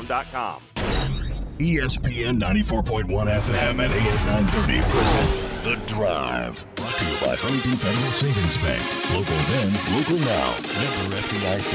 Firestone.com. ESPN 94.1 FM and AM 930 present The Drive. Brought to you by Huntington Federal Savings Bank. Local then, local now. Member FDIC.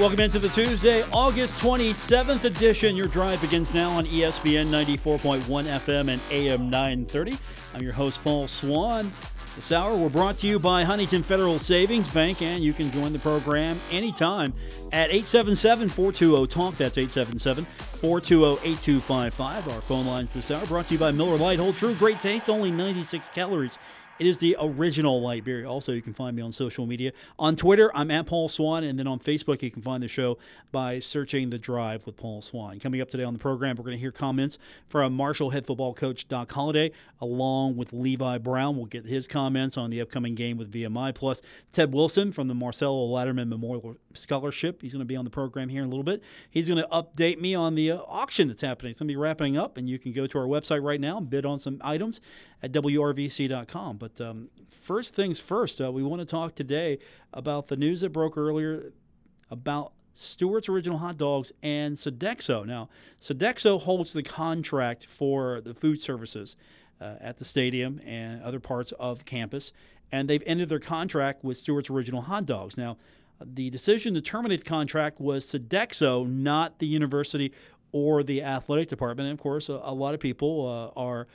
Welcome into the Tuesday, August 27th edition. Your drive begins now on ESPN 94.1 FM and AM 930. I'm your host, Paul Swann. This hour we're brought to you by Huntington Federal Savings Bank, and you can join the program anytime at 877-420-TALK. That's 877-420-8255. Our phone lines this hour brought to you by Miller Lite. Hold true, great taste, only 96 calories. It is the original light beer. Also, you can find me on social media. On Twitter, I'm at Paul Swann, and then on Facebook, you can find the show by searching The Drive with Paul Swann. Coming up today on the program, we're going to hear comments from Marshall head football coach Doc Holliday, along with Levi Brown. We'll get his comments on the upcoming game with VMI. Plus, Ted Wilson from the Marcelo Lajterman Memorial Scholarship. He's going to be on the program here in a little bit. He's going to update me on the uh, auction that's happening. It's going to be wrapping up, and you can go to our website right now and bid on some items at WRVC.com. But um, first things first, uh, we want to talk today about the news that broke earlier about Stewart's Original Hot Dogs and Sodexo. Now, Sodexo holds the contract for the food services uh, at the stadium and other parts of campus, and they've ended their contract with Stewart's Original Hot Dogs. Now, the decision to terminate the contract was Sodexo, not the university or the athletic department. And of course, a, a lot of people uh, are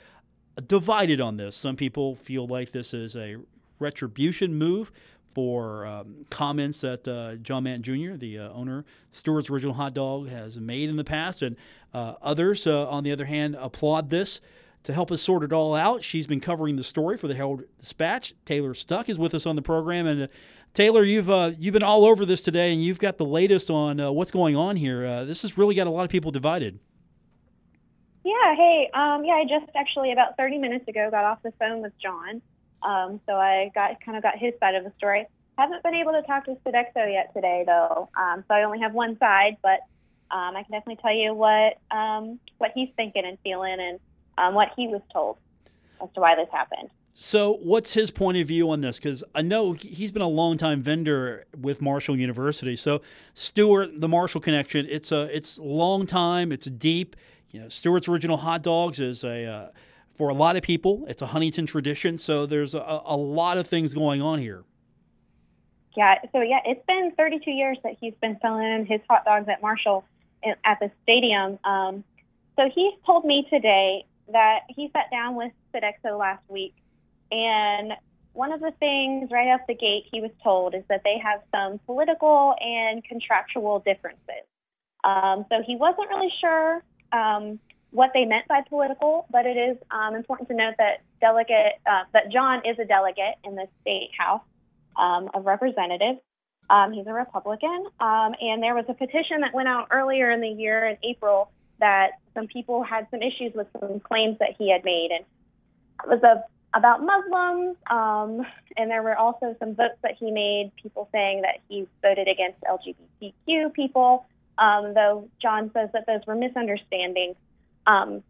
divided on this. Some people feel like this is a retribution move for um, comments that uh, John Mandt Jr., the uh, owner, Stewart's Original Hot Dog, has made in the past. And uh, others, uh, on the other hand, applaud this. To help us sort it all out, she's been covering the story for the Herald Dispatch. Taylor Stuck is with us on the program. And uh, Taylor, you've, uh, you've been all over this today, and you've got the latest on what's going on here. this has really got a lot of people divided. Yeah, hey, um, yeah, I just actually about 30 minutes ago got off the phone with John. Um, so I got kind of got his side of the story. Haven't been able to talk to Sodexo yet today, though. Um, so I only have one side, but um, I can definitely tell you what um, what he's thinking and feeling, and um, what he was told as to why this happened. So, what's his point of view on this? Because I know he's been a longtime vendor with Marshall University. So, Stewart, the Marshall connection, it's a it's long time, it's deep. You know, Stewart's Original Hot Dogs is a uh, for a lot of people, it's a Huntington tradition. So there's a, a lot of things going on here. Yeah. So yeah, it's been 32 years that he's been selling his hot dogs at Marshall at the stadium. Um, so he told me today that he sat down with Sodexo last week, and one of the things right off the gate he was told is that they have some political and contractual differences. Um, so he wasn't really sure um, what they meant by political, but it is um, important to note that delegate uh, that John is a delegate in the state house um, of representatives. Um, he's a Republican, um, and there was a petition that went out earlier in the year in April that some people had some issues with some claims that he had made, and it was a, about Muslims, um, and there were also some votes that he made, people saying that he voted against LGBTQ people um, though John says that those were misunderstandings. Um,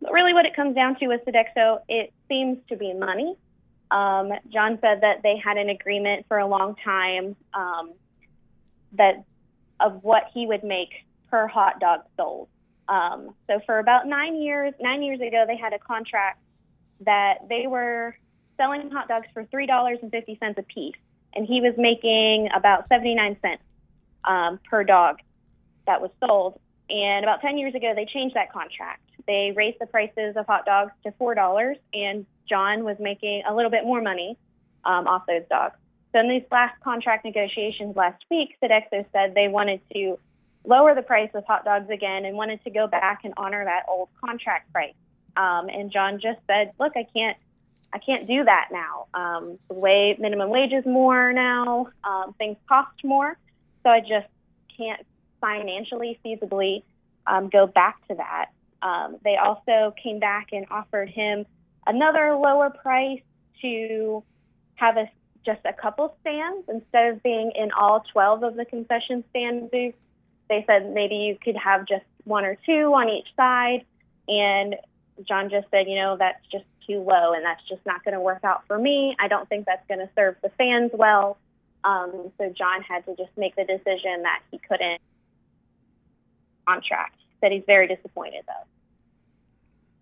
but really, what it comes down to with Sodexo, it seems to be money. Um, John said that they had an agreement for a long time um, that of what he would make per hot dog sold. Um, so for about nine years, nine years ago, they had a contract that they were selling hot dogs for three dollars and fifty cents a piece, and he was making about seventy nine cents um, per dog that was sold. And about 10 years ago, they changed that contract. They raised the prices of hot dogs to $4, and John was making a little bit more money um, off those dogs. So in these last contract negotiations last week, Sodexo said they wanted to lower the price of hot dogs again and wanted to go back and honor that old contract price. Um, and John just said, "Look, I can't, I can't do that now. Um, the way minimum wage is more now. Um, things cost more. So I just can't financially feasibly um, go back to that. Um, they also came back and offered him another lower price to have a, just a couple stands instead of being in all 12 of the concession stand booths. They said maybe you could have just one or two on each side. And John just said, you know, that's just too low and that's just not going to work out for me. I don't think that's going to serve the fans well. Um, so John had to just make the decision that he couldn't contract. Said he's very disappointed though.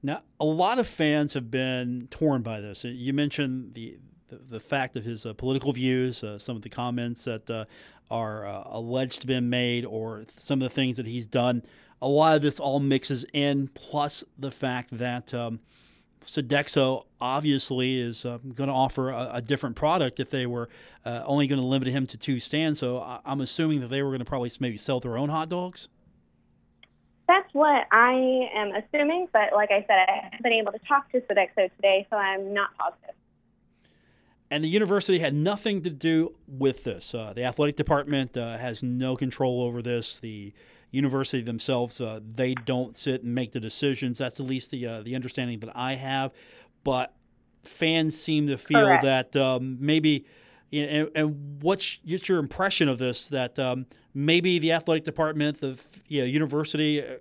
Now, a lot of fans have been torn by this. You mentioned the the, the fact of his uh, political views, uh, some of the comments that uh, are uh, alleged to have been made, or some of the things that he's done. A lot of this all mixes in, plus the fact that um, Sodexo obviously is uh, going to offer a, a, different product if they were uh, only going to limit him to two stands. So I, am assuming that they were going to probably maybe sell their own hot dogs. That's what I am assuming, but like I said, I haven't been able to talk to Sodexo today, so I'm not positive. And the university had nothing to do with this. Uh, the athletic department uh, has no control over this. The university themselves, uh, they don't sit and make the decisions. That's at least the uh, the understanding that I have. But fans seem to feel Correct. that um, maybe. and, and, what's, what's your impression of this? That um, maybe the athletic department, the you know, university, uh,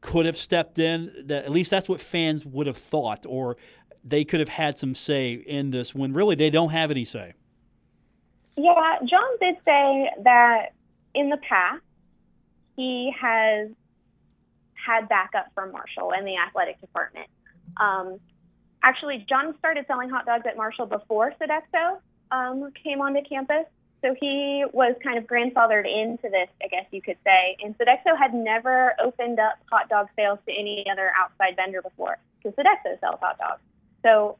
could have stepped in. That at least that's what fans would have thought, or they could have had some say in this when really they don't have any say. Yeah, John did say that in the past he has had backup from Marshall and the athletic department. Um, actually, John started selling hot dogs at Marshall before Sodexo um, came onto campus. So he was kind of grandfathered into this, I guess you could say. And Sodexo had never opened up hot dog sales to any other outside vendor before because Sodexo sells hot dogs. So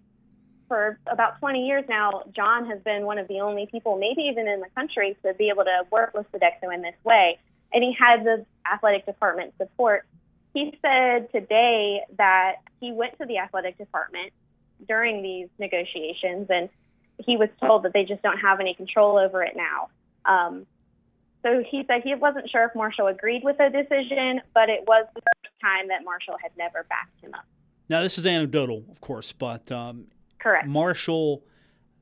for about 20 years now, John has been one of the only people, maybe even in the country, to be able to work with Sodexo in this way. And he had the athletic department support. He said today that he went to the athletic department during these negotiations and he was told that they just don't have any control over it now. Um, so he said he wasn't sure if Marshall agreed with the decision, but it was the first time that Marshall had never backed him up. Now, this is anecdotal, of course, but um, correct. Marshall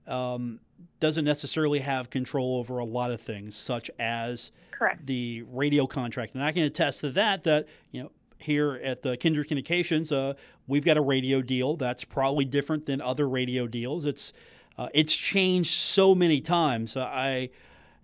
um, doesn't necessarily have control over a lot of things, such as correct. the radio contract, and I can attest to that. That you know, here at the Kindred Communications, uh, we've got a radio deal that's probably different than other radio deals. It's uh, it's changed so many times. Uh, I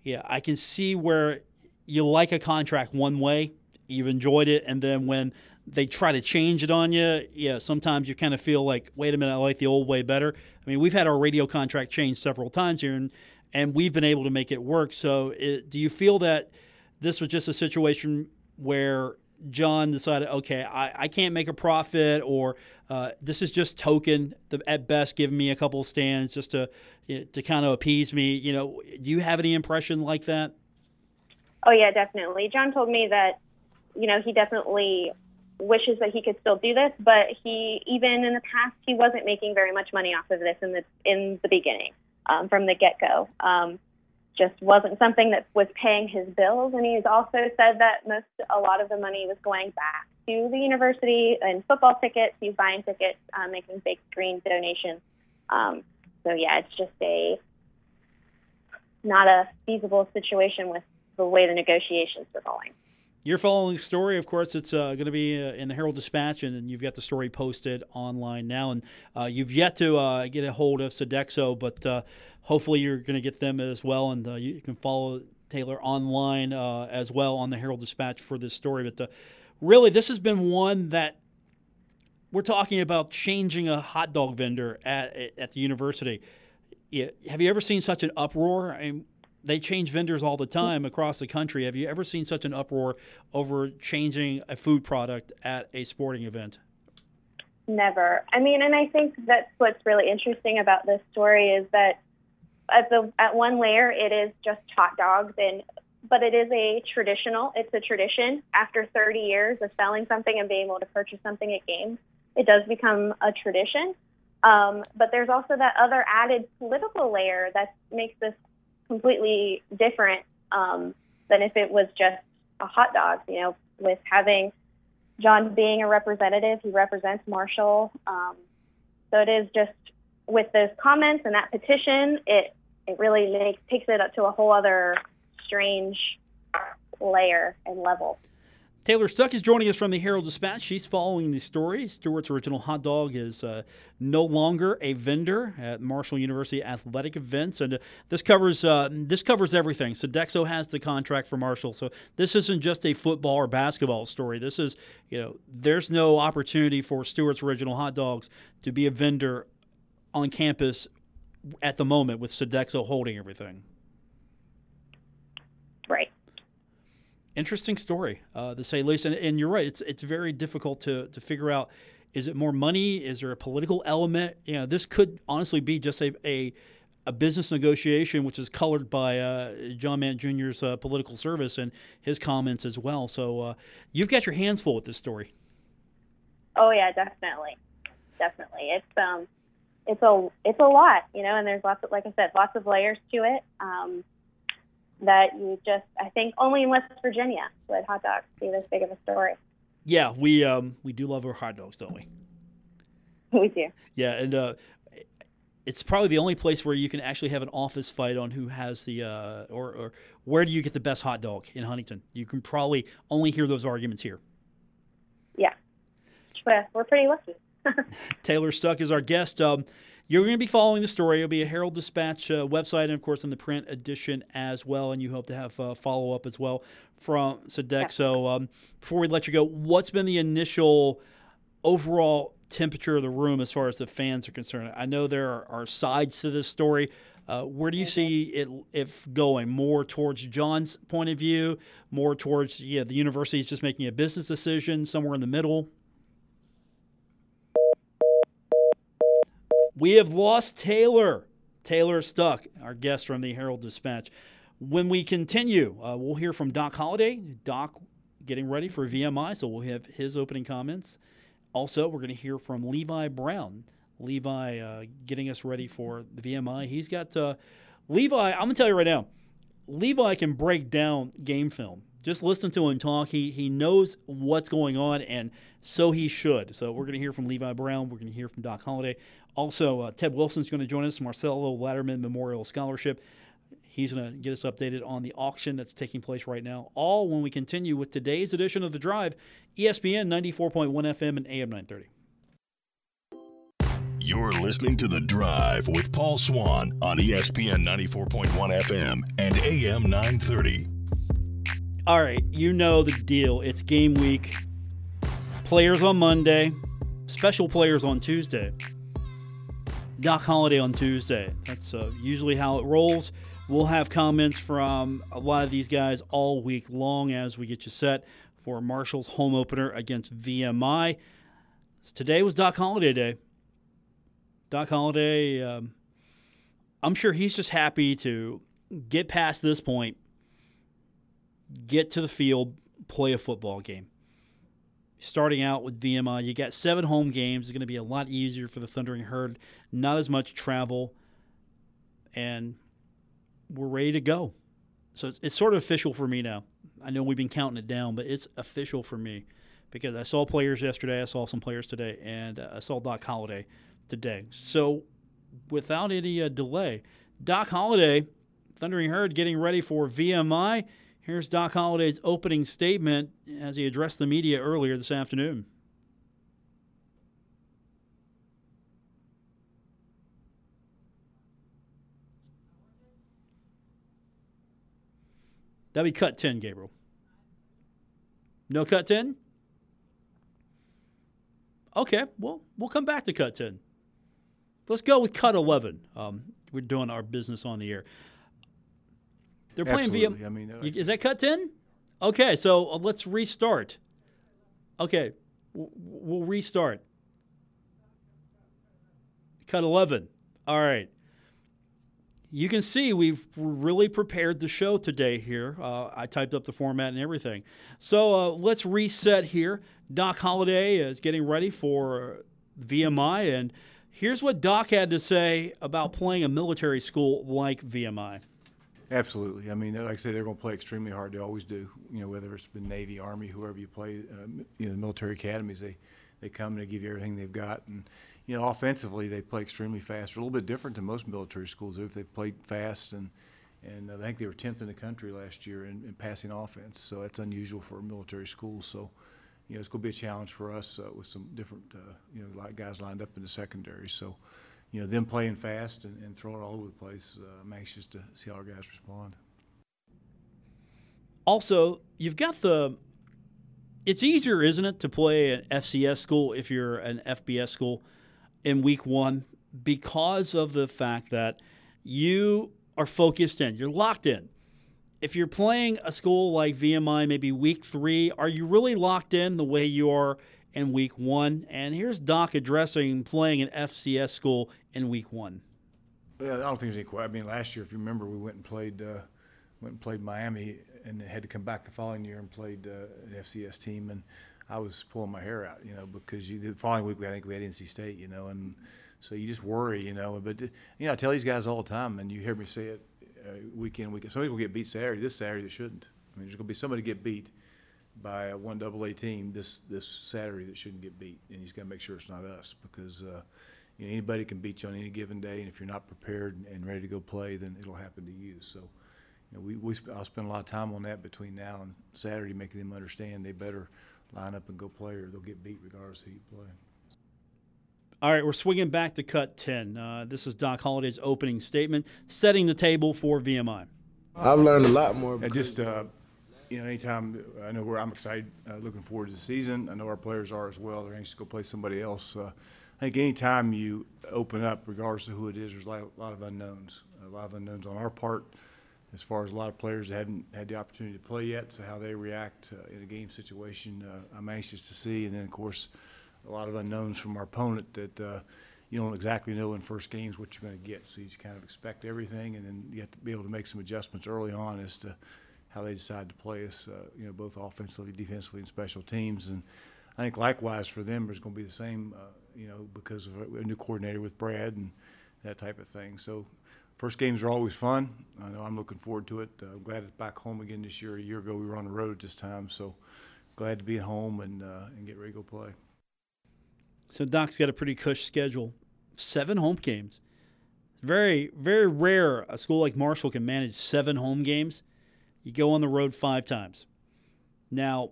yeah, I can see where you like a contract one way, you've enjoyed it, and then when they try to change it on you, yeah, sometimes you kind of feel like, wait a minute, I like the old way better. I mean, we've had our radio contract changed several times here, and and we've been able to make it work. So, it, do you feel that this was just a situation where John decided, okay, I, I can't make a profit, or uh, this is just token at best, giving me a couple of stands just to to kind of appease me. You know, do you have any impression like that? Oh yeah, definitely. John told me that you know he definitely wishes that he could still do this, but he even in the past he wasn't making very much money off of this in the in the beginning um, from the get go. Um, just wasn't something that was paying his bills, and he's also said that most a lot of the money was going back to the university and football tickets. He's buying tickets, um, making big green donations. Um, so yeah, it's just a not a feasible situation with the way the negotiations are going. You're following story, of course. It's uh, going to be uh, in the Herald Dispatch, and, and, you've got the story posted online now. And uh, you've yet to uh, get a hold of Sodexo, but uh, hopefully you're going to get them as well. And uh, you can follow Taylor online as well on the Herald Dispatch for this story. But really, this has been one that we're talking about changing a hot dog vendor at, at the university. Have you ever seen such an uproar? I mean, they change vendors all the time across the country. Have you ever seen such an uproar over changing a food product at a sporting event? Never. I mean, and I think that's what's really interesting about this story is that at the at one layer it is just hot dogs and but it is a traditional it's a tradition after 30 years of selling something and being able to purchase something at games it does become a tradition um, but there's also that other added political layer that makes this completely different um, than if it was just a hot dog. You know, with having John being a representative, he represents Marshall. Um, so it is just with those comments and that petition, it it really makes, takes it up to a whole other strange layer and level. Taylor Stuck is joining us from the Herald Dispatch. She's following the story. Stewart's original hot dog is uh, no longer a vendor at Marshall University athletic events, and uh, this covers uh, this covers everything. Sodexo has the contract for Marshall, so this isn't just a football or basketball story. This is, you know, there's no opportunity for Stewart's original hot dogs to be a vendor on campus at the moment with Sodexo holding everything. Right interesting story, uh, to say least. And, and, you're right; it's it's very difficult to to figure out. Is it more money? Is there a political element? You know, this could honestly be just a a, a business negotiation, which is colored by uh, John Mandt Jr.'s uh, political service and his comments as well. So uh, you've got your hands full with this story. Oh yeah, definitely, definitely. It's um, it's a it's a lot, you know, and there's lots of like I said, lots of layers to it. Um, that you just I think only in West Virginia would hot dogs be this big of a story. Yeah, we um we do love our hot dogs, don't we? We do. Yeah, and uh, it's probably the only place where you can actually have an office fight on who has the uh, or, or where do you get the best hot dog in Huntington. You can probably only hear those arguments here. Yeah, but we're pretty lucky. Taylor Stuck is our guest. Um, you're going to be following the story. It'll be a Herald Dispatch uh, website and, of course, in the print edition as well. And you hope to have uh, follow up as well from Sodexo. Yeah. Um, before we let you go, what's been the initial overall temperature of the room as far as the fans are concerned? I know there are, are sides to this story. Uh, where do you see it if going more towards John's point of view, more towards yeah the university is just making a business decision, somewhere in the middle? We have lost Taylor. Taylor Stuck, our guest from the Herald Dispatch. When we continue, uh, we'll hear from Doc Holliday. Doc getting ready for VMI, so we'll have his opening comments. Also, we're going to hear from Levi Brown. Levi uh, getting us ready for the VMI. He's got uh, Levi. I'm going to tell you right now. Levi can break down game film. Just listen to him talk. He he knows what's going on, and so he should. So we're going to hear from Levi Brown. We're going to hear from Doc Holliday. Also, uh, Ted Wilson's going to join us, Marcelo Lajterman Memorial Scholarship. He's going to get us updated on the auction that's taking place right now. All when we continue with today's edition of The Drive, ESPN 94.1 FM and AM 930. You're listening to The Drive with Paul Swann on ESPN 94.1 FM and AM 930. All right, you know the deal. It's game week. Players on Monday, special players on Tuesday. Doc Holliday on Tuesday. That's uh, usually how it rolls. We'll have comments from a lot of these guys all week long as we get you set for Marshall's home opener against VMI. So today was Doc Holliday Day. Doc Holliday, um, I'm sure he's just happy to get past this point, get to the field, play a football game starting out with VMI. You got seven home games. It's going to be a lot easier for the Thundering Herd. Not as much travel, and we're ready to go. So it's, it's sort of official for me now. I know we've been counting it down, but it's official for me because I saw players yesterday. I saw some players today, and uh, I saw Doc Holliday today. So without any uh, delay, Doc Holliday, Thundering Herd, getting ready for VMI. Here's Doc Holliday's opening statement as he addressed the media earlier this afternoon. That'd be cut 10, Gabriel. No cut 10? Okay, well, we'll come back to cut 10. Let's go with cut 11. Um, we're doing our business on the air. They're playing Absolutely. via. I mean, is that cut ten? Okay, so uh, let's restart. Okay, we'll restart. Cut eleven. All right. You can see we've really prepared the show today here. Uh, I typed up the format and everything. So uh, let's reset here. Doc Holliday is getting ready for VMI, and here's what Doc had to say about playing a military school like VMI. Absolutely. I mean, like I say, they're going to play extremely hard. They always do. You know, whether it's been Navy, Army, whoever you play, uh, you know, the military academies, they they come and they give you everything they've got. And you know, offensively, they play extremely fast. A little bit different than most military schools. If they've played fast and and uh, I think they were 10th in the country last year in, in passing offense. So that's unusual for a military school. So, you know, it's going to be a challenge for us uh, with some different, uh, you know, guys lined up in the secondary. So, you know, them playing fast and, and throwing all over the place. Uh, I'm anxious to see how our guys respond. Also, you've got the. It's easier, isn't it, to play an FCS school if you're an FBS school in week one because of the fact that you are focused in, you're locked in. If you're playing a school like VMI, maybe week three, are you really locked in the way you are in week one? And here's Doc addressing playing an FCS school in week one. Yeah, I don't think there's any. I mean, last year, if you remember, we went and played uh, went and played Miami, and had to come back the following year and played uh, an FCS team, and I was pulling my hair out, you know, because you, the following week I think we had NC State, you know, and so you just worry, you know. But you know, I tell these guys all the time, and you hear me say it uh, week in week. Somebody will get beat Saturday. This Saturday, they shouldn't. I mean, there's going to be somebody get beat by a one double A team this this Saturday that shouldn't get beat, and just got to make sure it's not us because. Uh, you know, anybody can beat you on any given day, and if you're not prepared and ready to go play, then it'll happen to you. So, you know, we, we I'll spend a lot of time on that between now and Saturday, making them understand they better line up and go play, or they'll get beat regardless of who you play. All right, we're swinging back to cut 10. Uh, this is Doc Holliday's opening statement, setting the table for VMI. I've learned a lot more. And just, uh, you know, anytime I know where I'm excited, uh, looking forward to the season. I know our players are as well. They're anxious to go play somebody else. I think anytime you open up, regardless of who it is, there's a lot, a lot of unknowns. A lot of unknowns on our part, as far as a lot of players that hadn't had the opportunity to play yet. So how they react uh, in a game situation, uh, I'm anxious to see. And then, of course, a lot of unknowns from our opponent that uh, you don't exactly know in first games what you're going to get. So you kind of expect everything, and then you have to be able to make some adjustments early on as to how they decide to play us. Uh, you know, both offensively, defensively, and special teams. And I think likewise for them, there's going to be the same. Uh, you know, because of a new coordinator with Brad and that type of thing. So. First games are always fun. I know I'm looking forward to it. Uh, I'm glad it's back home again this year. A year ago we were on the road this time, so glad to be at home and uh, and get ready to go play. So Doc's got a pretty cush schedule. Seven home games. Very, very rare a school like Marshall can manage seven home games. You go on the road five times. Now,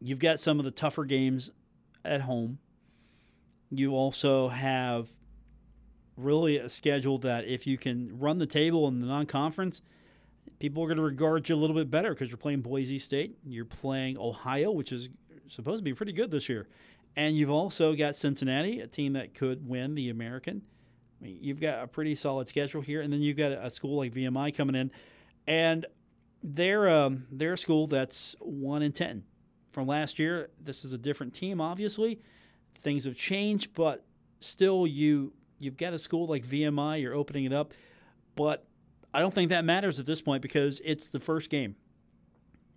you've got some of the tougher games at home. You also have really a schedule that if you can run the table in the non-conference, people are going to regard you a little bit better because you're playing Boise State, you're playing Ohio, which is supposed to be pretty good this year, and you've also got Cincinnati, a team that could win the American. I mean, you've got a pretty solid schedule here, and then you've got a school like VMI coming in, and they're um, they're a school that's one in ten from last year. This is a different team, obviously. Things have changed, but still, you you've got a school like VMI. You're opening it up, but I don't think that matters at this point because it's the first game.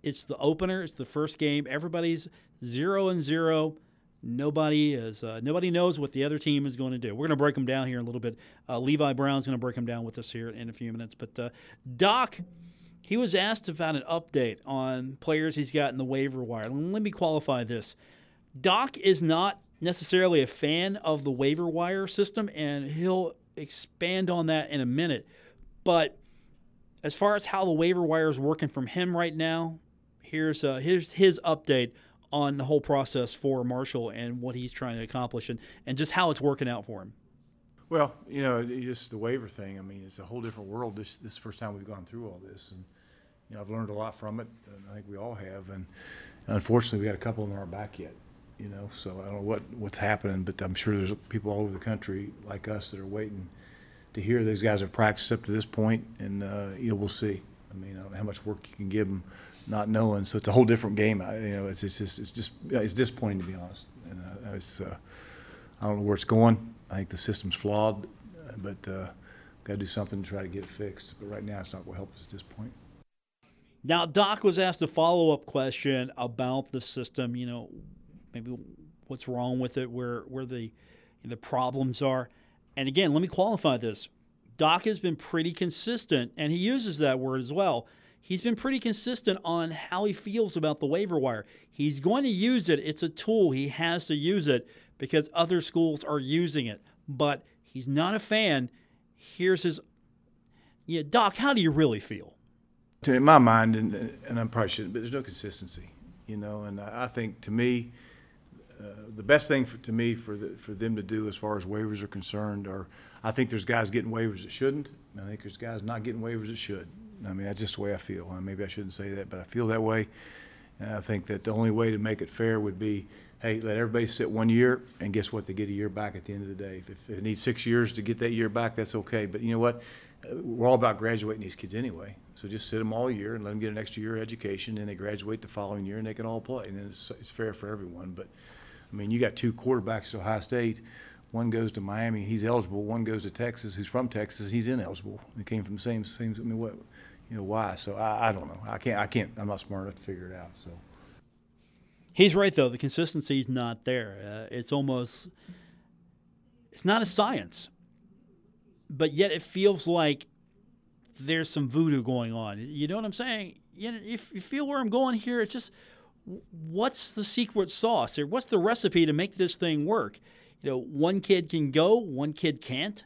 It's the opener. It's the first game. Everybody's zero and zero. Nobody is. Uh, nobody knows what the other team is going to do. We're going to break them down here in a little bit. Uh, Levi Brown's going to break them down with us here in a few minutes. But uh, Doc, he was asked about an update on players he's got in the waiver wire. Let me qualify this. Doc is not necessarily a fan of the waiver wire system, and he'll expand on that in a minute. But as far as how the waiver wire is working from him right now, here's uh, here's his update on the whole process for Marshall and what he's trying to accomplish and, and just how it's working out for him. Well, you know, just the waiver thing. I mean, it's a whole different world. This this first time we've gone through all this, and you know, I've learned a lot from it. I think we all have. And unfortunately, we got a couple of them back yet. You know, so I don't know what what's happening, but I'm sure there's people all over the country like us that are waiting to hear these guys have practiced up to this point, and uh, you know, we'll see. I mean, I don't know how much work you can give them not knowing. So it's a whole different game. I, you know, it's, it's just it's just it's disappointing to be honest. And uh, it's uh, I don't know where it's going. I think the system's flawed, but uh, got to do something to try to get it fixed. But right now, it's not going to help us at this point. Now, Doc was asked a follow up question about the system. You know, maybe what's wrong with it, where where the the problems are. And again, let me qualify this. Doc has been pretty consistent, and he uses that word as well he's been pretty consistent on how he feels about the waiver wire. He's going to use it. It's a tool. He has to use it because other schools are using it. But he's not a fan. Here's his Yeah, Doc, how do you really feel? To in my mind, and, and I probably shouldn't, but there's no consistency, you know. And I I think to me, uh, the best thing for, to me for the, for them to do as far as waivers are concerned, are I think there's guys getting waivers that shouldn't. and I think there's guys not getting waivers that should. I mean, that's just the way I feel. Uh, maybe I shouldn't say that, but I feel that way. And I think that the only way to make it fair would be, hey, let everybody sit one year, and guess what? They get a year back at the end of the day. If, if it needs six years to get that year back, that's okay. But you know what? Uh, We're all about graduating these kids anyway. So just sit them all year and let them get an extra year of education, and they graduate the following year, and they can all play. And then it's, it's fair for everyone. But I mean, you got two quarterbacks at Ohio State. One goes to Miami, he's eligible. One goes to Texas, who's from Texas, he's ineligible. He came from the same same. I mean, what? You know why? So I, I don't know. I can't. I can't. I'm not smart enough to figure it out. So. He's right though. The consistency's not there. Uh, it's almost it's not a science, but yet it feels like there's some voodoo going on. You know what I'm saying? You know, if you feel where I'm going here, it's just what's the secret sauce or what's the recipe to make this thing work? You know, one kid can go, one kid can't.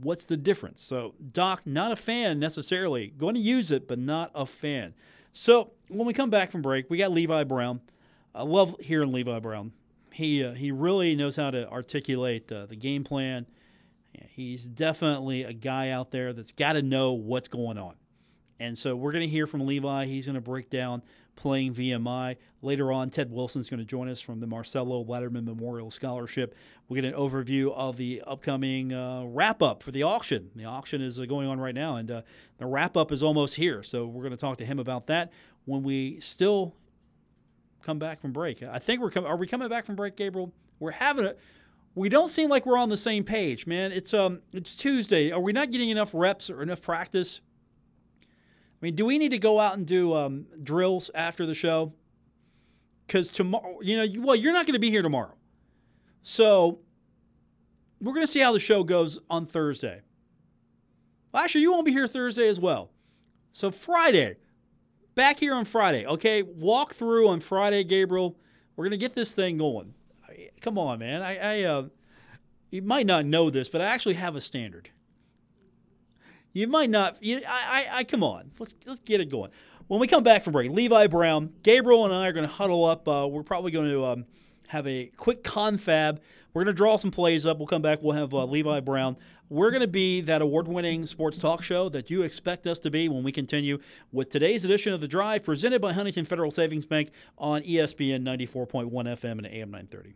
What's the difference? So, Doc, not a fan necessarily. Going to use it, but not a fan. So, when we come back from break, we got Levi Brown. I love hearing Levi Brown. He uh, he really knows how to articulate uh, the game plan. He's definitely a guy out there that's got to know what's going on. And so we're going to hear from Levi. He's going to break down playing VMI. Later on, Ted Wilson's going to join us from the Marcelo Lajterman Memorial Scholarship. We'll get an overview of the upcoming uh, wrap up for the auction. The auction is uh, going on right now, and uh, the wrap up is almost here. So we're going to talk to him about that when we still come back from break. I think we're coming. Are we coming back from break, Gabriel? We're having a. We don't seem like we're on the same page, man. It's um, it's Tuesday. Are we not getting enough reps or enough practice? I mean, do we need to go out and do um, drills after the show? Because tomorrow, you know, you, well, you're not going to be here tomorrow, so we're going to see how the show goes on Thursday. Well, actually, you won't be here Thursday as well. So Friday, back here on Friday. Okay, walk through on Friday, Gabriel. We're going to get this thing going. I- Come on, man. I, I uh, you might not know this, but I actually have a standard. You might not. You, I, I, I, come on. Let's let's get it going. When we come back from break, Levi Brown, Gabriel, and I are going to huddle up. Uh, we're probably going to um, have a quick confab. We're going to draw some plays up. We'll come back. We'll have uh, Levi Brown. We're going to be that award-winning sports talk show that you expect us to be when we continue with today's edition of the Drive, presented by Huntington Federal Savings Bank on ESPN 94.1 FM and AM 930.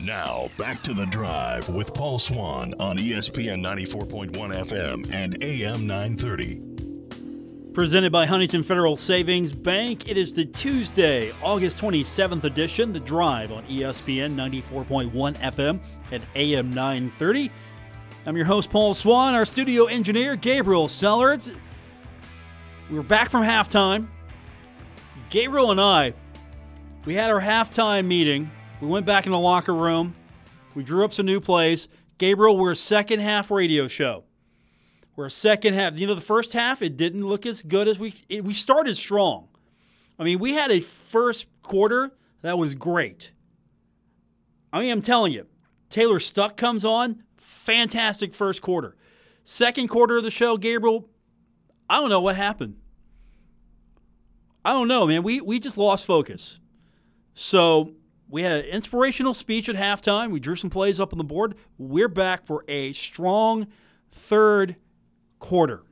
Now, back to the drive with Paul Swann on ESPN 94.1 FM and AM 930. Presented by Huntington Federal Savings Bank. It is the Tuesday, August 27th edition, The Drive on ESPN 94.1 FM at AM 930. I'm your host, Paul Swann, our studio engineer, Gabriel Sellards. We're back from halftime. Gabriel and I, we had our halftime meeting. We went back in the locker room. We drew up some new plays. Gabriel, we're a second half radio show. We're a second half. You know, the first half it didn't look as good as we it, we started strong. I mean, we had a first quarter that was great. I mean, I'm telling you, Taylor Stuck comes on, fantastic first quarter. Second quarter of the show, Gabriel, I don't know what happened. I don't know, man. We we just lost focus. So we had an inspirational speech at halftime. We drew some plays up on the board. We're back for a strong third quarter.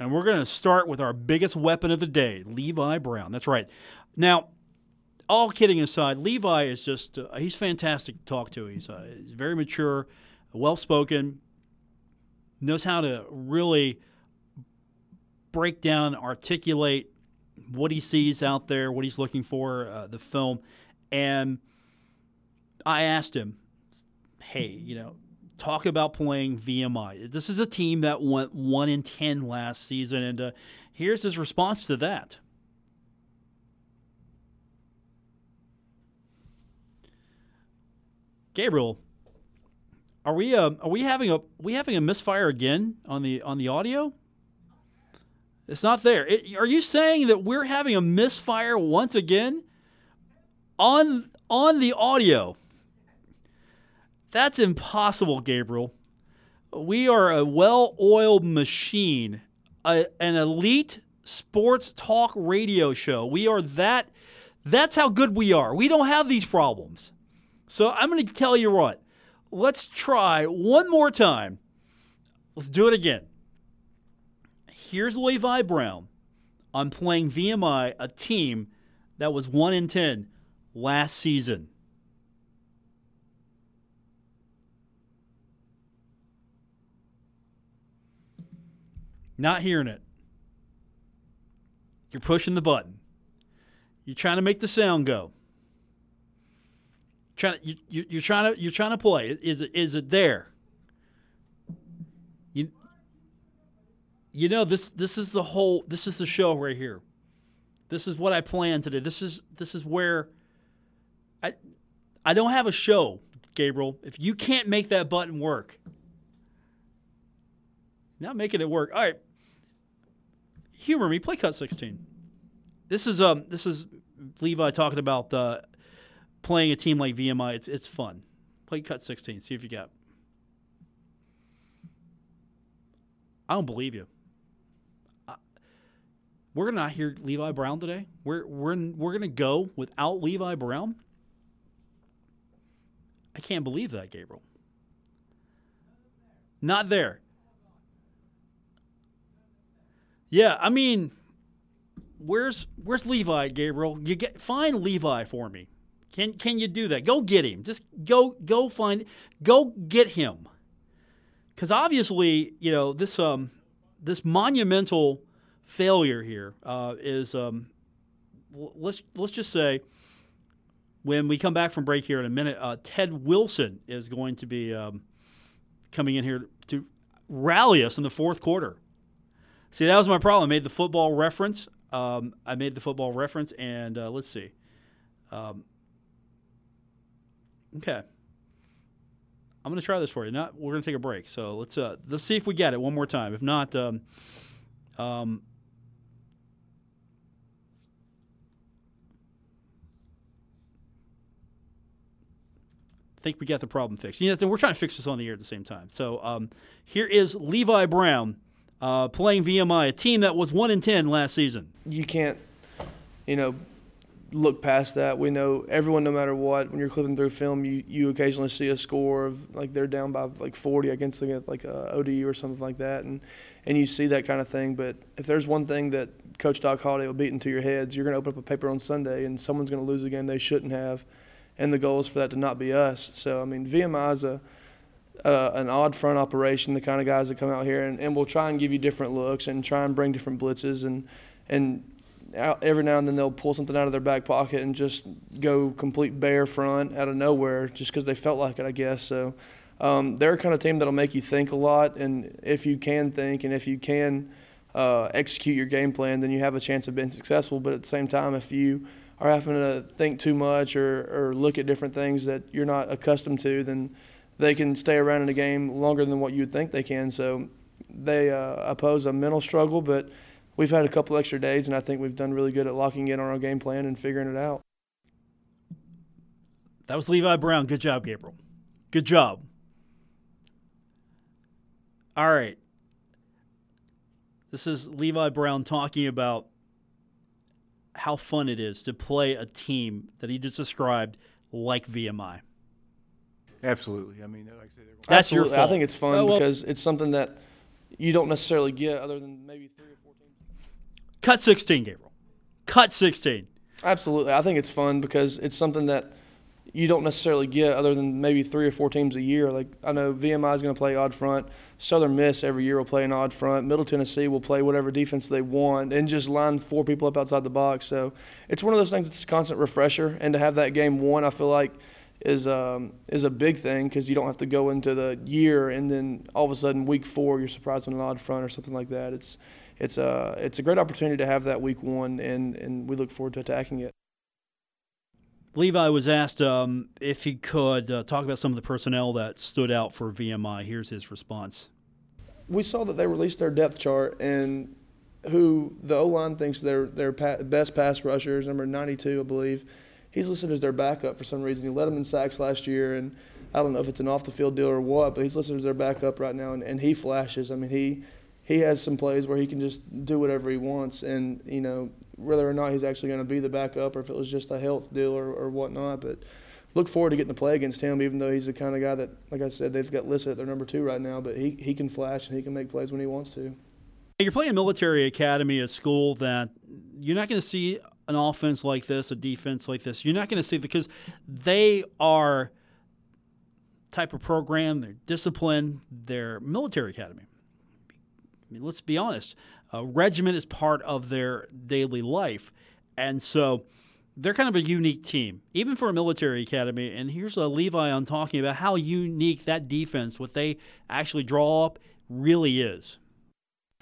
And we're going to start with our biggest weapon of the day, Levi Brown. That's right. Now, all kidding aside, Levi is just, uh, he's fantastic to talk to. He's, uh, he's very mature, well spoken, knows how to really break down, articulate what he sees out there, what he's looking for, uh, the film. And I asked him, hey, you know, talk about playing VMI. This is a team that went 1 in 10 last season, and uh, here's his response to that. Gabriel, are we uh, are we having a we having a misfire again on the on the audio? It's not there. It, are you saying that we're having a misfire once again on on the audio? That's impossible, Gabriel. We are a well oiled machine, a, an elite sports talk radio show. We are that, that's how good we are. We don't have these problems. So I'm going to tell you what, let's try one more time. Let's do it again. Here's Levi Brown. I'm playing VMI, a team that was 1 in 10 last season. Not hearing it. You're pushing the button. You're trying to make the sound go. Trying to, you, you, you're trying to you're trying to play. Is it is it there? You you know this this is the whole this is the show right here. This is what I plan today. This is this is where I I don't have a show, Gabriel. If you can't make that button work, not making it work. All right, humor me. Play cut sixteen. This is um this is Levi talking about uh, playing a team like VMI. It's it's fun. Play cut sixteen. See if you got. I don't believe you. I, we're gonna not hear Levi Brown today. We're we're we're gonna go without Levi Brown. I can't believe that, Gabriel. Not there. Yeah, I mean, where's where's Levi, Gabriel? You get find Levi for me. Can can you do that? Go get him. Just go go find go get him. Cuz obviously, you know, this um this monumental failure here uh, is um let's let's just say when we come back from break here in a minute, uh, Ted Wilson is going to be um, coming in here to rally us in the fourth quarter. See, that was my problem. I made the football reference. Um, I made the football reference, and uh, let's see. Um, okay, I'm going to try this for you. Not, we're going to take a break. So let's uh, let's see if we get it one more time. If not, um, um, I think we got the problem fixed. You know, we're trying to fix this on the air at the same time. So um, here is Levi Brown uh, playing VMI, a team that was one in ten last season. You can't, you know, look past that. We know everyone, no matter what, when you're clipping through film, you, you occasionally see a score of like they're down by like 40 against like a ODU or something like that, and and you see that kind of thing. But if there's one thing that Coach Doc Holliday will beat into your heads, you're going to open up a paper on Sunday and someone's going to lose a game they shouldn't have, and the goal is for that to not be us. So I mean, VMI is a uh, an odd front operation, the kind of guys that come out here and, and will try and give you different looks and try and bring different blitzes and and every now and then they'll pull something out of their back pocket and just go complete bare front out of nowhere just because they felt like it, I guess. So um, they're a kind of team that'll make you think a lot, and if you can think and if you can uh, execute your game plan, then you have a chance of being successful. But at the same time, if you are having to think too much or, or look at different things that you're not accustomed to, then they can stay around in a game longer than what you would think they can. So they uh, oppose a mental struggle, but we've had a couple extra days, and I think we've done really good at locking in on our game plan and figuring it out. That was Levi Brown. Good job, Gabriel. Good job. All right. This is Levi Brown talking about how fun it is to play a team that he just described like VMI. Absolutely. I mean, like I said, that's Absolutely. your fault. I think it's fun Oh, well- because it's something that you don't necessarily get other than maybe three or four teams. Cut 16, Gabriel. Cut 16. Absolutely. I think it's fun because it's something that you don't necessarily get other than maybe three or four teams a year. Like I know VMI is going to play odd front. Southern Miss every year will play an odd front. Middle Tennessee will play whatever defense they want and just line four people up outside the box. So it's one of those things that's a constant refresher. And to have that game won, I feel like is um, is a big thing because you don't have to go into the year and then all of a sudden week four you're surprised on an odd front or something like that. It's it's a it's a great opportunity to have that week one and and we look forward to attacking it. Levi was asked um, if he could uh, talk about some of the personnel that stood out for VMI. Here's his response. we saw that they released their depth chart and who the O line thinks their their pa- best pass rusher is number 92, I believe. He's listed as their backup for some reason. He led them in sacks last year, and I don't know if it's an off the field deal or what, but he's listed as their backup right now, and, and he flashes. I mean, he he has some plays where he can just do whatever he wants, and you know whether or not he's actually going to be the backup or if it was just a health deal or, or whatnot. But look forward to getting to play against him, even though he's the kind of guy that, like I said, they've got listed at their number two right now. But he he can flash and he can make plays when he wants to. You're playing military academy, a school that you're not going to see an offense like this, a defense like this. You're not going to see because they are type of program, they're disciplined, they're military academy. I mean, let's be honest. A regiment is part of their daily life, and so they're kind of a unique team, even for a military academy. And here's a Levi on talking about how unique that defense, what they actually draw up, really is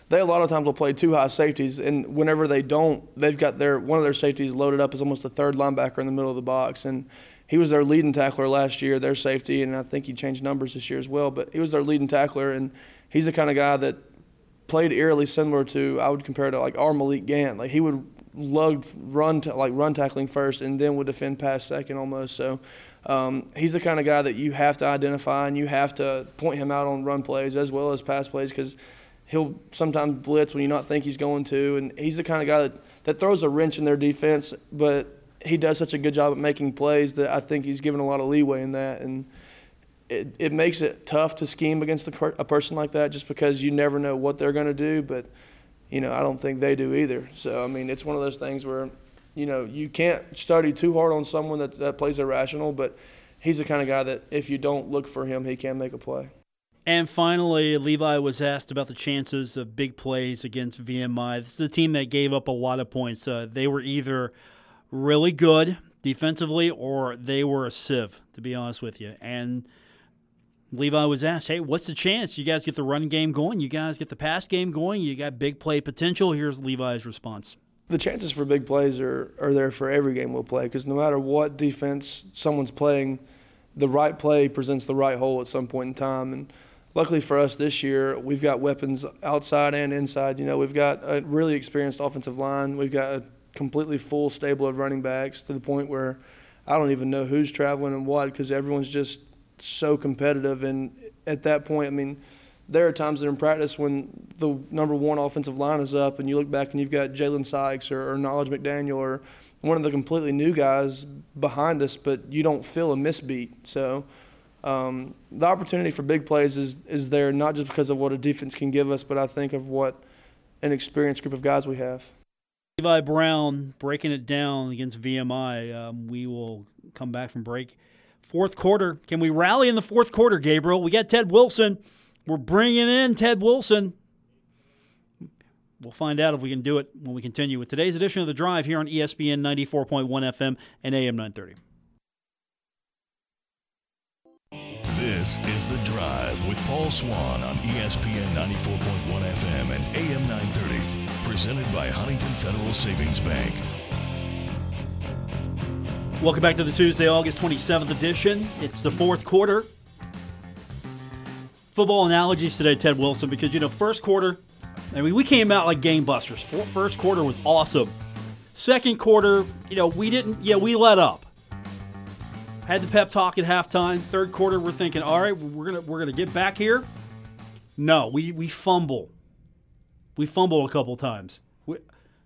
they a lot of times will play two high safeties, and whenever they don't, they've got their one of their safeties loaded up as almost a third linebacker in the middle of the box, and he was their leading tackler last year, their safety, and I think he changed numbers this year as well. But he was their leading tackler, and he's the kind of guy that played eerily similar to I would compare to like our Malik Gant. Like he would lug run like run tackling first, and then would defend pass second almost. So. Um, he's the kind of guy that you have to identify and you have to point him out on run plays as well as pass plays because he'll sometimes blitz when you not think he's going to, and he's the kind of guy that, that throws a wrench in their defense, but he does such a good job at making plays that I think he's given a lot of leeway in that, and it, it makes it tough to scheme against a, a person like that just because you never know what they're going to do, but you know I don't think they do either. So I mean it's one of those things where you know you can't study too hard on someone that that plays irrational, but he's the kind of guy that if you don't look for him, he can make a play. And finally, Levi was asked about the chances of big plays against VMI. This is a team that gave up a lot of points. Uh, they were either really good defensively or they were a sieve, to be honest with you. And Levi was asked, hey, what's the chance you guys get the run game going? You guys get the pass game going? You got big play potential? Here's Levi's response. The chances for big plays are, are there for every game we'll play because no matter what defense someone's playing, the right play presents the right hole at some point in time. And luckily for us this year, we've got weapons outside and inside. You know, we've got a really experienced offensive line. We've got a completely full stable of running backs to the point where I don't even know who's traveling and what because everyone's just so competitive. And at that point, I mean, there are times that in practice when the number one offensive line is up and you look back and you've got Jalen Sykes or, or Knowledge McDaniel or one of the completely new guys behind us, but you don't feel a misbeat. So um, the opportunity for big plays is is there not just because of what a defense can give us, but I think of what an experienced group of guys we have. Levi Brown breaking it down against VMI. Um, we will come back from break. Fourth quarter. Can we rally in the fourth quarter, Gabriel? We got Ted Wilson. We're bringing in Ted Wilson. We'll find out if we can do it when we continue with today's edition of The Drive here on ESPN 94.1 FM and AM 930. This is The Drive with Paul Swann on ESPN 94.1 FM and AM 930. Presented by Huntington Federal Savings Bank. Welcome back to the Tuesday, August 27th edition. It's the fourth quarter. Football analogies today, Ted Wilson, because, you know, first quarter, I mean, we came out like game busters. First quarter was awesome. Second quarter, you know, we didn't, yeah, we let up had the pep talk at halftime. Third quarter, we're thinking, all right, we're gonna we're gonna get back here. No, we we fumble. We fumble a couple times. We,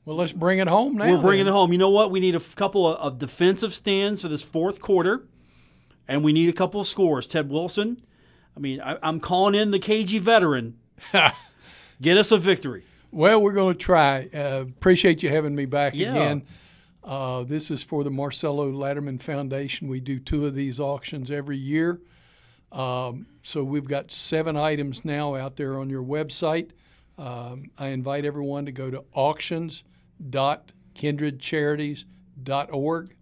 well, let's bring it home now. We're bringing then. it home. You know what? We need a couple of, of defensive stands for this fourth quarter, and we need a couple of scores. Ted Wilson, I mean, I, am calling in the KG veteran. Get us a victory. Well, we're going to try. Uh, appreciate you having me back yeah. again. Uh, this is for the Marcelo Lajterman Foundation. We do two of these auctions every year. Um, so we've got seven items now out there on your website. Um, I invite everyone to go to auctions.kindredcharities.org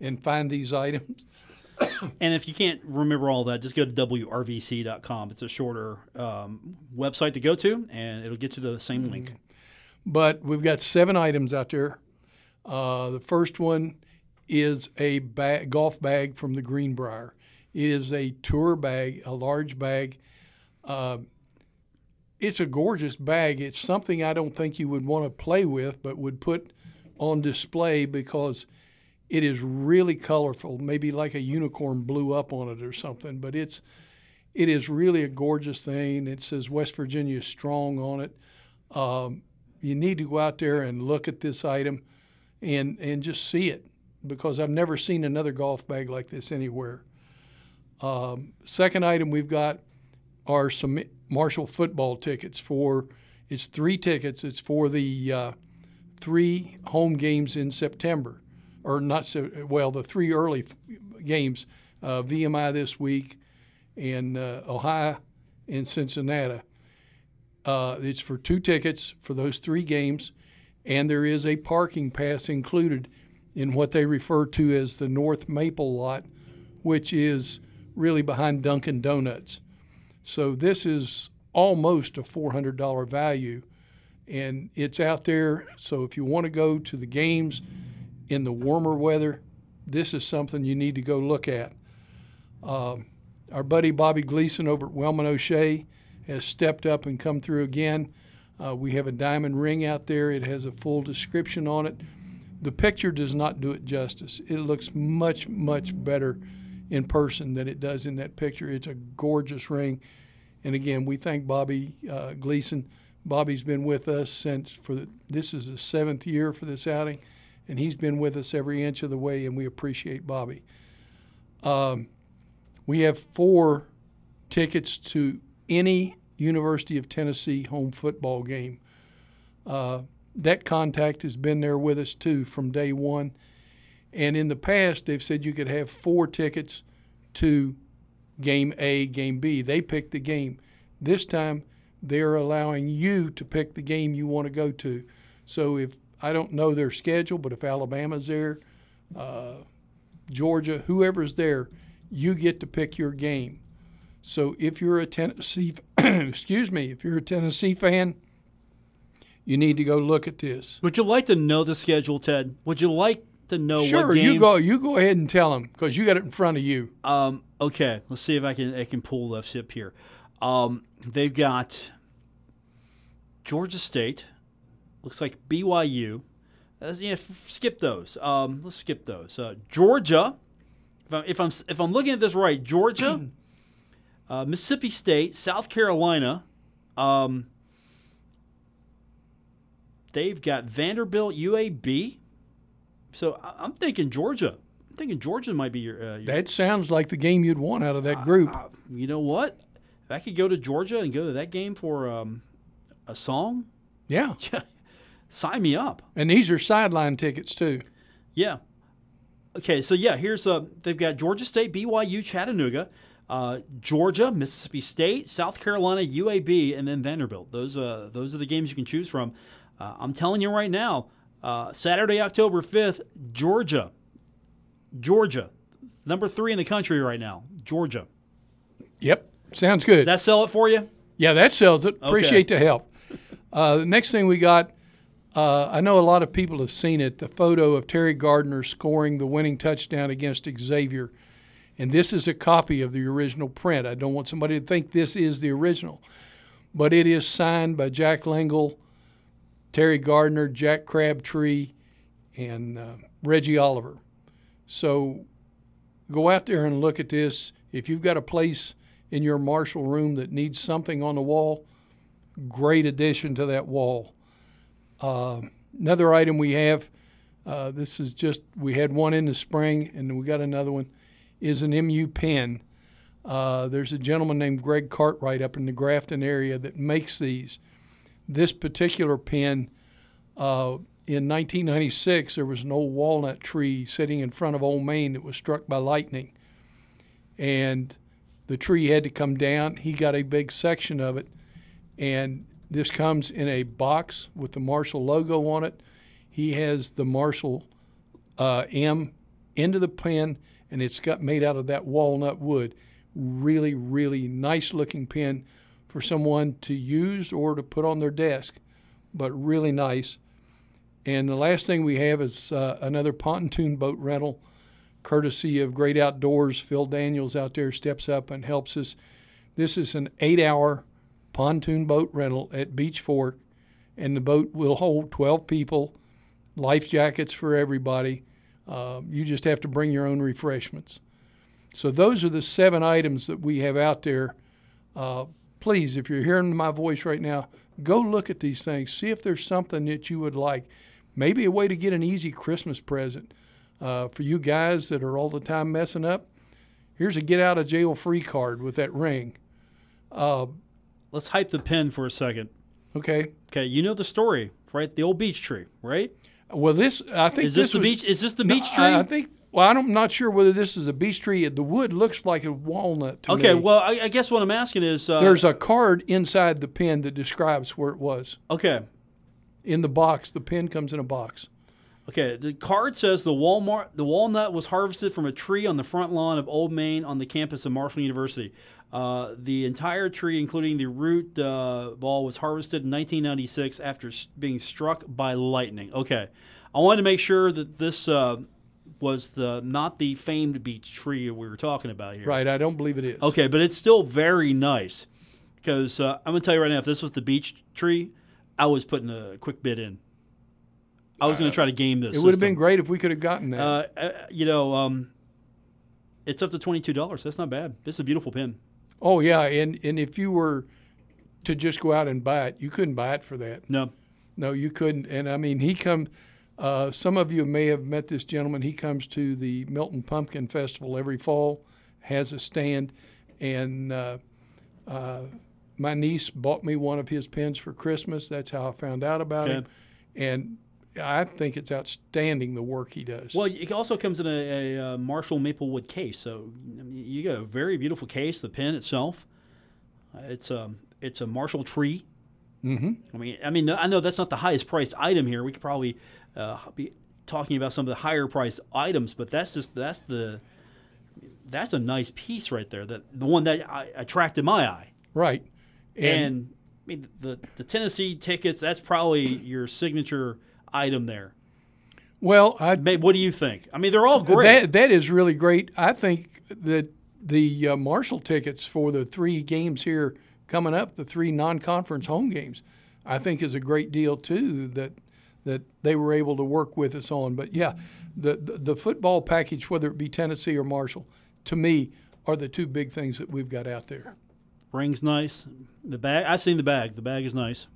and find these items. and if you can't remember all that, just go to wrvc.com. It's a shorter um, website to go to, and it'll get you to the same link. Mm-hmm. But we've got seven items out there uh, the first one is a bag, golf bag from the Greenbrier. It is a tour bag, a large bag. Uh, it's a gorgeous bag. It's something I don't think you would want to play with, but would put on display because It is really colorful, maybe like a unicorn blew up on it or something, but it's it is really a gorgeous thing. It says West Virginia strong on it. Um, you need to go out there and look at this item and and just see it because I've never seen another golf bag like this anywhere. Um, second item we've got are some Marshall football tickets for it's three tickets. It's for the uh, three home games in September, or not so well the three early games, uh, VMI this week, and uh, Ohio and Cincinnati. Uh, it's for two tickets for those three games, and there is a parking pass included in what they refer to as the North Maple lot, which is really behind Dunkin' Donuts. So this is almost a $400 value, and it's out there. So if you want to go to the games in the warmer weather, this is something you need to go look at. Um, our buddy Bobby Gleason over at Wellman O'Shea has stepped up and come through again. Uh, we have a diamond ring out there. It has a full description on it. The picture does not do it justice. It looks much, much better in person than it does in that picture. It's a gorgeous ring. And again, we thank Bobby uh, Gleason. Bobby's been with us since for the, this is the seventh year for this outing, and he's been with us every inch of the way, and we appreciate Bobby. Um, we have four tickets to any University of Tennessee home football game. Uh, that contact has been there with us too from day one. And in the past, they've said you could have four tickets to game A, game B. They pick the game. This time, they're allowing you to pick the game you want to go to. So if I don't know their schedule, but if Alabama's there, uh, Georgia, whoever's there, you get to pick your game. So if you're a Tennessee, excuse me, if you're a Tennessee fan, you need to go look at this. Would you like to know the schedule, Ted? Would you like to know sure, what games? you go. You go ahead and tell them because you got it in front of you. Um, okay, let's see if I can I can pull the ship here. Um, they've got Georgia State. Looks like BYU. Uh, yeah, f- skip those. Um, let's skip those. Uh, Georgia. If I'm, if I'm if I'm looking at this right, Georgia, uh, Mississippi State, South Carolina. Um, they've got Vanderbilt, UAB. So I'm thinking Georgia. I'm thinking Georgia might be your. Uh, your That sounds like the game you'd want out of that group. uh, you know what? If I could go to Georgia and go to that game for um, a song, yeah, sign me up. and these are sideline tickets too. Yeah. Okay, so yeah, here's uh, they've got Georgia State, BYU, Chattanooga, uh, Georgia, Mississippi State, South Carolina, UAB, and then Vanderbilt. Those uh, those are the games you can choose from. Uh, I'm telling you right now, uh, Saturday, October 5th, Georgia, Georgia, number three in the country right now, Georgia. Yep, sounds good. That sell it for you? yeah, that sells it. Appreciate the help. Uh, the next thing we got, uh, I know a lot of people have seen it. The photo of Terry Gardner scoring the winning touchdown against Xavier, and this is a copy of the original print. I don't want somebody to think this is the original, but it is signed by Jack Lengyel, Terry Gardner, Jack Crabtree, and uh, Reggie Oliver. So go out there and look at this. If you've got a place in your Marshall room that needs something on the wall, great addition to that wall. Uh, another item we have, uh, this is just, we had one in the spring and we got another one, is an MU pen. Uh, there's a gentleman named Greg Cartwright up in the Grafton area that makes these. This particular pen, uh, in 1996, there was an old walnut tree sitting in front of Old Main that was struck by lightning. And the tree had to come down. He got a big section of it. And this comes in a box with the Marshall logo on it. He has the Marshall uh, M into the pen, and it's got made out of that walnut wood. Really, really nice looking pen for someone to use or to put on their desk, but really nice. And the last thing we have is uh, another pontoon boat rental, courtesy of Great Outdoors. Phil Daniels out there steps up and helps us. This is an eight hour pontoon boat rental at Beech Fork, and the boat will hold 12 people, life jackets for everybody. Uh, you just have to bring your own refreshments. So those are the seven items that we have out there. Uh, please, if you're hearing my voice right now, go look at these things. See if there's something that you would like. Maybe a way to get an easy Christmas present uh, for you guys that are all the time messing up. Here's a get out of jail free card with that ring. Uh, Let's hype the pen for a second. okay. Okay, you know the story, right? The old beech tree, right? Well, this I think Is this, the was- beech? Is this the No, beech tree? I, I think. Well, I'm not sure whether this is a beech tree. The wood looks like a walnut to okay, me. well, I, I guess what I'm asking is, uh, There's a card inside the pen that describes where it was. okay, In the box, the pen comes in a box. okay. The card says the Walmart, the walnut was harvested from a tree on the front lawn of Old Main on the campus of Marshall University. Uh, the entire tree, including the root uh, ball, was harvested in 1996 after being struck by lightning. Okay, I wanted to make sure that this uh, was the not the famed beech tree we were talking about here. Right. I don't believe it is. Okay, but it's still very nice because uh, I'm gonna tell you right now, if this was the beech tree, I was putting a quick bid in. I was gonna try to game this. It would have been great if we could have gotten that. Uh, uh, you know, um, it's up to twenty two dollars. That's not bad. This is a beautiful pin. Oh yeah, and and if you were to just go out and buy it, you couldn't buy it for that. No, No, you couldn't. And I mean, he come. Uh, some of you may have met this gentleman. He comes to the Milton Pumpkin Festival every fall, has a stand, and uh, uh, my niece bought me one of his pens for Christmas. That's how I found out about Okay. him, and I think it's outstanding the work he does. well, it also comes in a, a, uh Marshall Maplewood case. So you got a very beautiful case. The pin itself, it's a it's a Marshall tree. hmm I mean, I mean, I know that's not the highest priced item here. We could probably uh, be talking about some of the higher priced items, but that's just that's the that's a nice piece right there. That the one that I, attracted my eye. right, And, I mean, the the Tennessee tickets. That's probably your signature item there. well, I what do you think? I mean, they're all great. That that is really great. I think that the uh, Marshall tickets for the three games here coming up, the three non-conference home games, I think is a great deal too. That that they were able to work with us on. But yeah, the the, the football package, whether it be Tennessee or Marshall, to me are the two big things that we've got out there. Ring's nice. The bag. I've seen the bag. The bag is nice.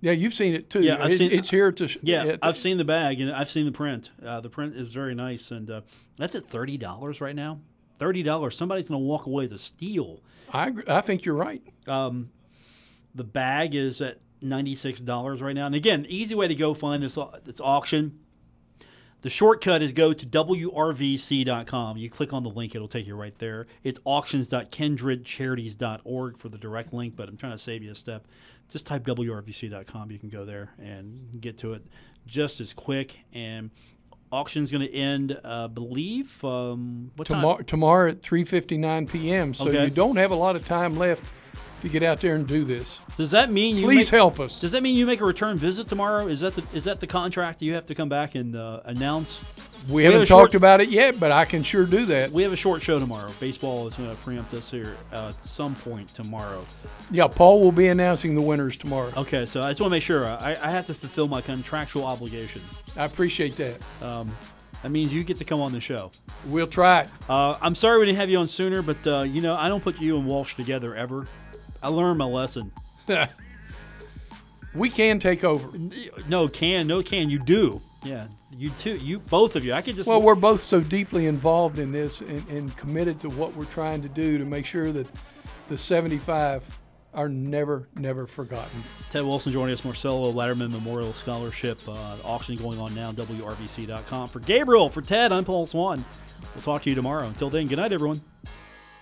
Yeah, you've seen it too. Yeah, I've It- seen- it's here to. sh- Yeah, I've seen the bag and I've seen the print. Uh, the print is very nice, and uh, that's at thirty dollars right now. Thirty dollars. Somebody's going to walk away with a steal. I agree. I think you're right. Um, the bag is at ninety six dollars right now. And again, easy way to go find this this auction. The shortcut is go to wrvc.com. You click on the link, it'll take you right there. It's auctions.kindredcharities.org for the direct link, but I'm trying to save you a step. Just type wrvc.com. You can go there and get to it just as quick. And auction's going to end, uh, believe, um, what time? tomorrow, tomorrow at 3:59 p.m. So Okay. you don't have a lot of time left to get out there and do this. Does that mean you Please make- help us. Does that mean you make a return visit tomorrow? Is that the is that the contract you have to come back and uh, announce? We have haven't short- talked about it yet, but I can sure do that. We have a short show tomorrow. Baseball is going to preempt us here uh, at some point tomorrow. Yeah, Paul will be announcing the winners tomorrow. Okay, so I just want to make sure I, I have to fulfill my contractual obligation. I appreciate that. Um, that means you get to come on the show. We'll try it. Uh, I'm sorry we didn't have you on sooner, but uh, you know I don't put you and Walsh together ever. I learned my lesson. we can take over. No can, no can. You do. Yeah, you too. You both of you. I could just. Well, we're both so deeply involved in this and, and committed to what we're trying to do to make sure that the 75 are never, never forgotten. Ted Wilson joining us, Marcelo Lajterman Memorial Scholarship uh, auction going on now, WRVC.com. For Gabriel, for Ted, I'm Paul Swann. We'll talk to you tomorrow. Until then, good night, everyone.